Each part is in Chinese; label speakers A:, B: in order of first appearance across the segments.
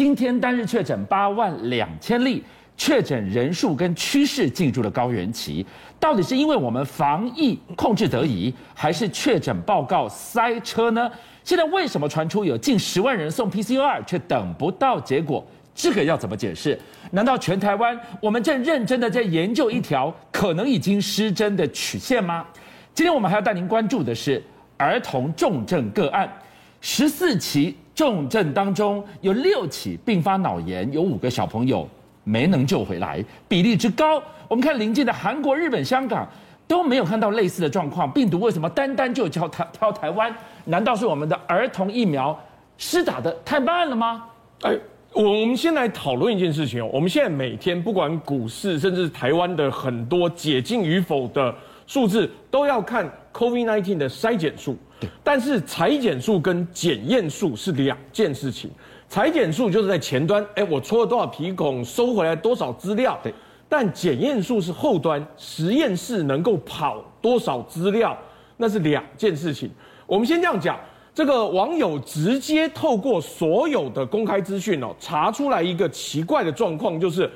A: 今天单日确诊八万两千例，确诊人数跟趋势进入了高原期。到底是因为我们防疫控制得宜，还是确诊报告塞车呢？现在为什么传出有近十万人送 PCR 却等不到结果？这个要怎么解释？难道全台湾我们正认真的在研究一条可能已经失真的曲线吗？今天我们还要带您关注的是儿童重症个案，十四起重症当中有六起并发脑炎，有五个小朋友没能救回来，比例之高，我们看邻近的韩国、日本、香港都没有看到类似的状况，病毒为什么单单就挑台挑台湾？难道是我们的儿童疫苗施打得太慢了吗？
B: 哎。我们先来讨论一件事情哦。我们现在每天不管股市，甚至台湾的很多解禁与否的数字，都要看 COVID-19 的筛检数。但是裁剪数跟检验数是两件事情。裁剪数就是在前端，哎，我戳了多少皮孔，收回来多少资料。对。但检验数是后端，实验室能够跑多少资料，那是两件事情。我们先这样讲。这个网友直接透过所有的公开资讯哦，查出来一个奇怪的状况，就是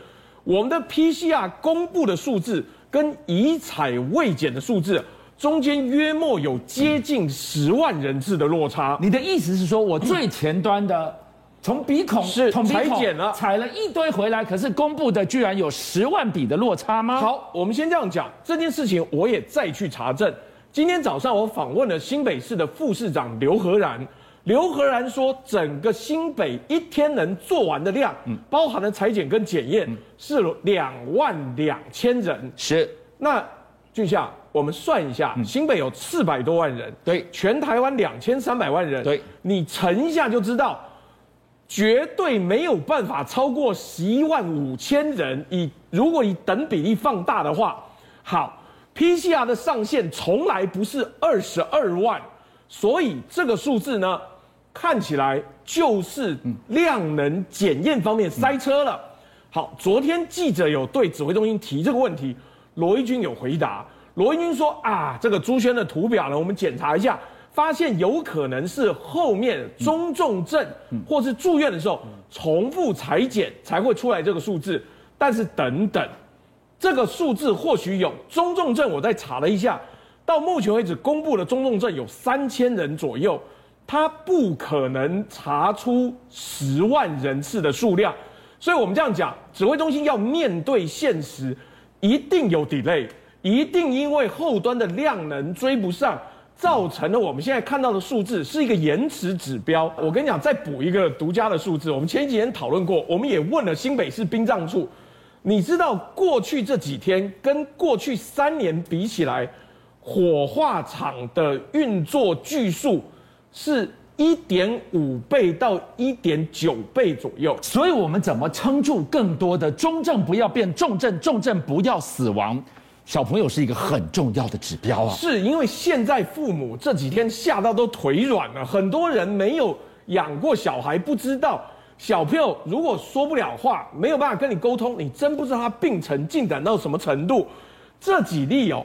B: 我们的 PCR 公布的数字跟已采未检的数字中间约莫有接近十万人次的落差。
A: 你的意思是说，我最前端的从鼻孔
B: 是裁剪了，
A: 采了一堆回来，可是公布的居然有十万笔的落差吗？
B: 好，我们先这样讲这件事情，我也再去查证。今天早上我访问了新北市的副市长刘和然，刘和然说，整个新北一天能做完的量，嗯，包含了裁剪跟检验，是两万两千人。
A: 是，
B: 那俊相，我们算一下，新北有四百多万人，
A: 对，
B: 全台湾两千三百万人，
A: 对，
B: 你乘一下就知道，绝对没有办法超过十一万五千人。以如果以等比例放大的话，好。PCR 的上限从来不是二十二万，所以这个数字呢，看起来就是量能检验方面塞车了。好，昨天记者有对指挥中心提这个问题，罗一军有回答。罗英军说啊，这个朱轩的图表呢，我们检查一下，发现有可能是后面中重症或是住院的时候重复裁剪才会出来这个数字，但是等等。这个数字或许有中重症，我再查了一下，到目前为止公布的中重症有三千人左右，他不可能查出十万人次的数量，所以我们这样讲，指挥中心要面对现实，一定有 delay，一定因为后端的量能追不上，造成了我们现在看到的数字是一个延迟指标。我跟你讲，再补一个独家的数字，我们前几天讨论过，我们也问了新北市殡葬处。你知道过去这几天跟过去三年比起来，火化场的运作巨数是一点五倍到一点九倍左右，
A: 所以我们怎么撑住更多的中症不要变重症，重症不要死亡？小朋友是一个很重要的指标啊！
B: 是因为现在父母这几天吓到都腿软了，很多人没有养过小孩，不知道。小朋友如果说不了话，没有办法跟你沟通，你真不知道他病程进展到什么程度。这几例哦，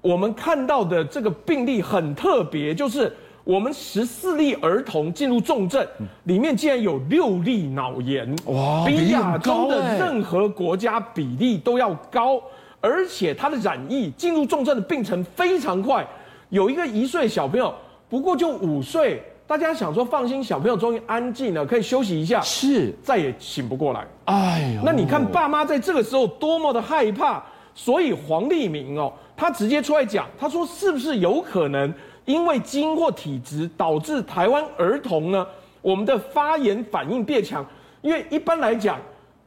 B: 我们看到的这个病例很特别，就是我们十四例儿童进入重症，里面竟然有六例脑炎，哇，比亚洲的任何国家比例都要高，而且他的染疫进入重症的病程非常快，有一个一岁小朋友，不过就五岁。大家想说放心，小朋友终于安静了，可以休息一下，
A: 是
B: 再也醒不过来。
A: 哎呦，
B: 那你看爸妈在这个时候多么的害怕，所以黄立明哦，他直接出来讲，他说是不是有可能因为基因或体质导致台湾儿童呢，我们的发炎反应变强？因为一般来讲，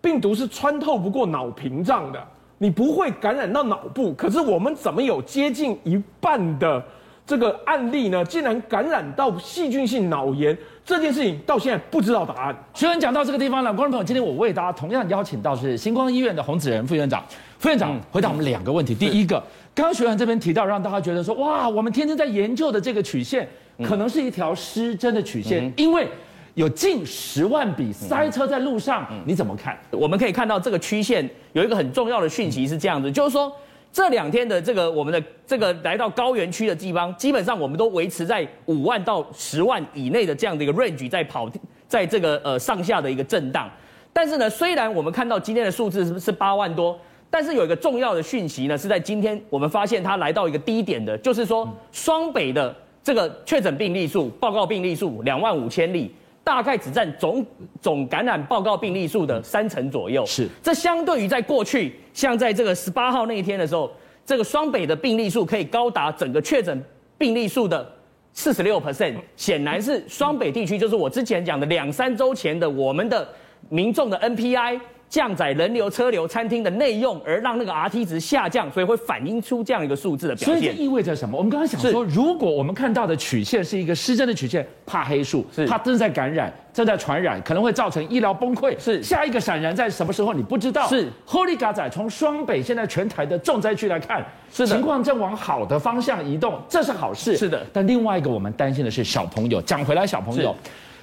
B: 病毒是穿透不过脑屏障的，你不会感染到脑部，可是我们怎么有接近一半的？这个案例呢，竟然感染到细菌性脑炎，这件事情到现在不知道答案。
A: 虽然讲到这个地方了，观众朋友，今天我为大家同样邀请到是星光医院的洪子仁副院长。副院长回答我们两个问题。第一个，刚刚学员这边提到，让大家觉得说，哇，我们天天在研究的这个曲线，可能是一条失真的曲线，因为有近十万笔塞车在路上，你怎么看？
C: 我们可以看到这个曲线有一个很重要的讯息是这样子，就是说。这两天的这个我们的这个来到高原区的地方，基本上我们都维持在五万到十万以内的这样的一个 range 在跑在这个呃上下的一个震荡。但是呢，虽然我们看到今天的数字是是八万多，但是有一个重要的讯息呢，是在今天我们发现它来到一个低点的，就是说双北的这个确诊病例数、报告病例数两万五千例，大概只占总总感染报告病例数的三成左右。
A: 是，
C: 这相对于在过去，像在这个十八号那一天的时候，这个双北的病例数可以高达整个确诊病例数的四十六 percent，显然是双北地区，就是我之前讲的两三周前的我们的。民众的 NPI 降载人流、车流、餐厅的内用，而让那个 RT 值下降，所以会反映出这样一个数字的表现。
A: 所以这意味着什么？我们刚刚想说，如果我们看到的曲线是一个失真的曲线，怕黑数，是它正在感染、正在传染，可能会造成医疗崩溃。
C: 是
A: 下一个闪燃在什么时候？你不知道。
C: 是
A: Holy 嘎仔从双北现在全台的重灾区来看，是情况正往好的方向移动，这是好事。
C: 是的。
A: 但另外一个我们担心的是小朋友。讲回来，小朋友。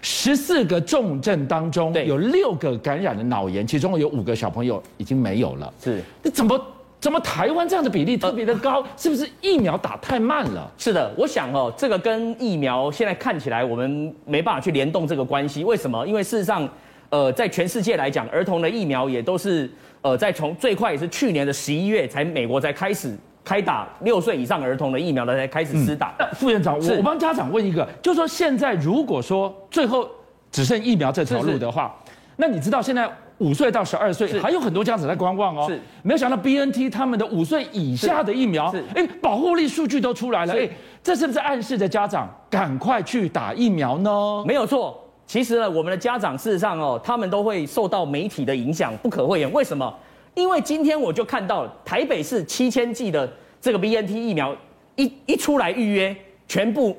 A: 十四个重症当中，有六个感染了脑炎，其中有五个小朋友已经没有了。
C: 是，
A: 那怎么怎么台湾这样的比例特别的高？是不是疫苗打太慢了？
C: 是的，我想哦，这个跟疫苗现在看起来我们没办法去联动这个关系。为什么？因为事实上，呃，在全世界来讲，儿童的疫苗也都是呃，在从最快也是去年的十一月才美国才开始。开打六岁以上儿童的疫苗的才开始施打。
A: 嗯、副院长，我我帮家长问一个，就是说现在如果说最后只剩疫苗这条路的话，是是那你知道现在五岁到十二岁还有很多家长在观望哦。是，没有想到 BNT 他们的五岁以下的疫苗，是，哎，保护力数据都出来了，哎，这是不是暗示着家长赶快去打疫苗呢？
C: 没有错，其实呢，我们的家长事实上哦，他们都会受到媒体的影响，不可讳言。为什么？因为今天我就看到台北市七千剂的这个 BNT 疫苗一一出来预约，全部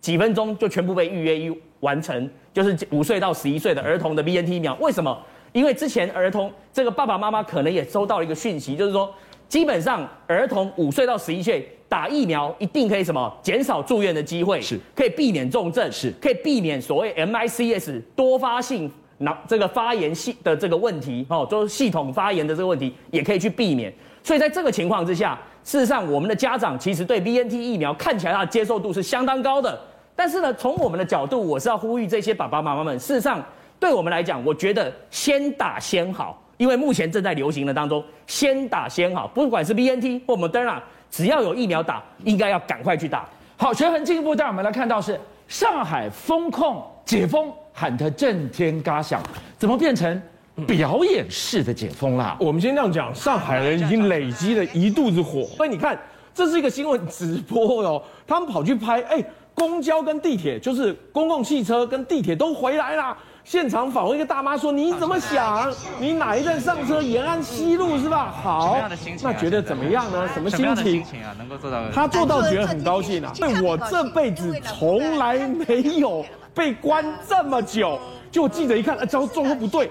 C: 几分钟就全部被预约完成，就是五岁到十一岁的儿童的 BNT 疫苗。为什么？因为之前儿童这个爸爸妈妈可能也收到了一个讯息，就是说基本上儿童五岁到十一岁打疫苗一定可以什么减少住院的机会，是可以避免重症，是可以避免所谓 MICS 多发性。那这个发炎系的这个问题，哦，就是系统发炎的这个问题，也可以去避免。所以在这个情况之下，事实上我们的家长其实对 BNT 疫苗看起来它接受度是相当高的。但是呢，从我们的角度，我是要呼吁这些爸爸妈妈们，事实上对我们来讲，我觉得先打先好，因为目前正在流行的当中，先打先好，不管是 BNT 或 Moderna，只要有疫苗打，应该要赶快去打。
A: 好，权衡进一步带我们来看到是上海封控解封。喊得震天嘎响，怎么变成表演式的解封啦？
B: 我们先这样讲，上海人已经累积了一肚子火。所以你看，这是一个新闻直播哦，他们跑去拍，哎，公交跟地铁，就是公共汽车跟地铁都回来啦。现场访问一个大妈说：“你怎么想？你哪一站上车？延安西路是吧？好，那觉得怎么样呢？什么心情？能够做到？他做到觉得很高兴啊，因为我这辈子从来没有。”被关这么久，就记者一看，啊，这状况不对，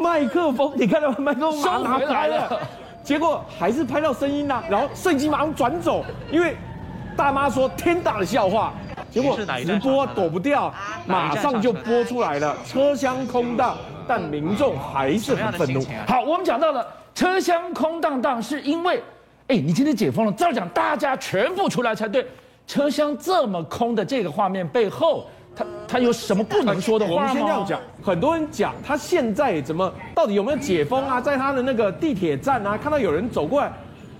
B: 麦克风，你看到麦克风拿开了，结果还是拍到声音呐，然后摄影机马上转走，因为大妈说天大的笑话，结果直播躲不掉，马上就播出来了，车厢空荡，但民众还是很愤怒。
A: 好，我们讲到了车厢空荡荡，是因为，哎，你今天解封了，照讲大家全部出来才对，车厢这么空的这个画面背后。他他有什么不能说的？
B: 我们先这样讲，很多人讲他现在怎么到底有没有解封啊？在他的那个地铁站啊，看到有人走过来，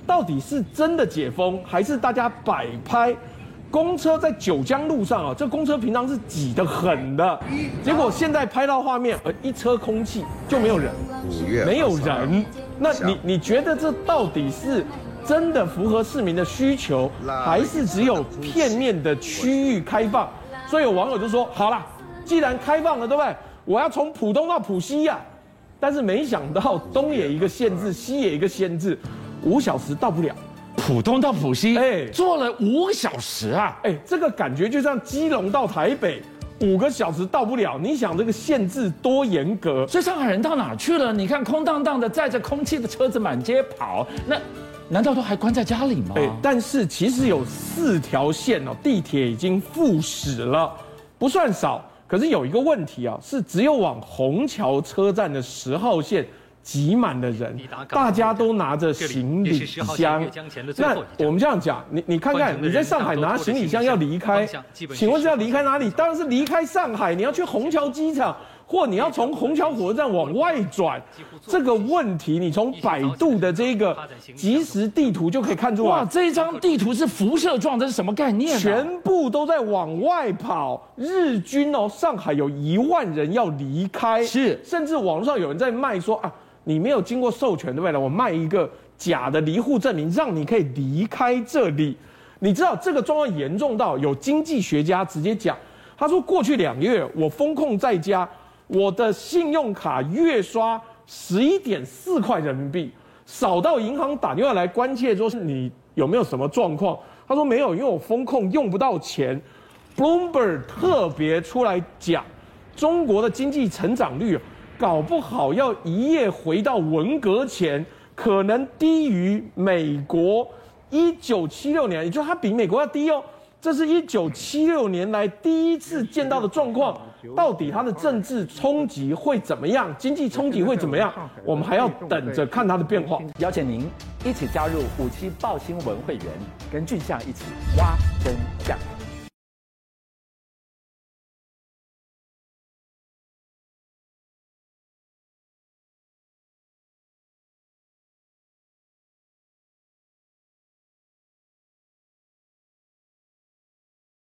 B: 到底是真的解封，还是大家摆拍？公车在九江路上啊，这公车平常是挤得很的，结果现在拍到画面，呃，一车空气就没有人，没有人。那你你觉得这到底是真的符合市民的需求，还是只有片面的区域开放？所以有网友就说：“好了，既然开放了，对不对？我要从浦东到浦西呀、啊。但是没想到东也一个限制，西也一个限制，五小时到不了。
A: 浦东到浦西，哎，坐了五个小时啊！
B: 哎，这个感觉就像基隆到台北，五个小时到不了。你想这个限制多严格？
A: 所以上海人到哪去了？你看空荡荡的，载着空气的车子满街跑，那难道都还关在家里吗？哎，
B: 但是其实有四条线哦，地铁已经复驶了，不算少。可是有一个问题啊，是只有往虹桥车站的十号线挤满了人，大家都拿着行李箱。那我们这样讲，你你看看，你在上海拿行李箱要离开，请问是要离开哪里？当然是离开上海，你要去虹桥机场。或你要从虹桥火车站往外转，这个问题你从百度的这个即时地图就可以看出来。
A: 哇，这一张地图是辐射状，这是什么概念？
B: 全部都在往外跑。日军哦，上海有一万人要离开，
A: 是，
B: 甚至网络上有人在卖说啊，你没有经过授权，对不对？我卖一个假的离沪证明，让你可以离开这里。你知道这个状况严重到有经济学家直接讲，他说过去两个月我封控在家。我的信用卡月刷十一点四块人民币，少到银行打电话来关切，说是你有没有什么状况？他说没有，因为我风控用不到钱。Bloomberg 特别出来讲，中国的经济成长率搞不好要一夜回到文革前，可能低于美国一九七六年，也就是它比美国要低哦。这是一九七六年来第一次见到的状况。到底它的政治冲击会怎么样？经济冲击会怎么样？我们还要等着看它的变化。
D: 邀请您一起加入五七报新闻会员，跟俊相一起挖真相。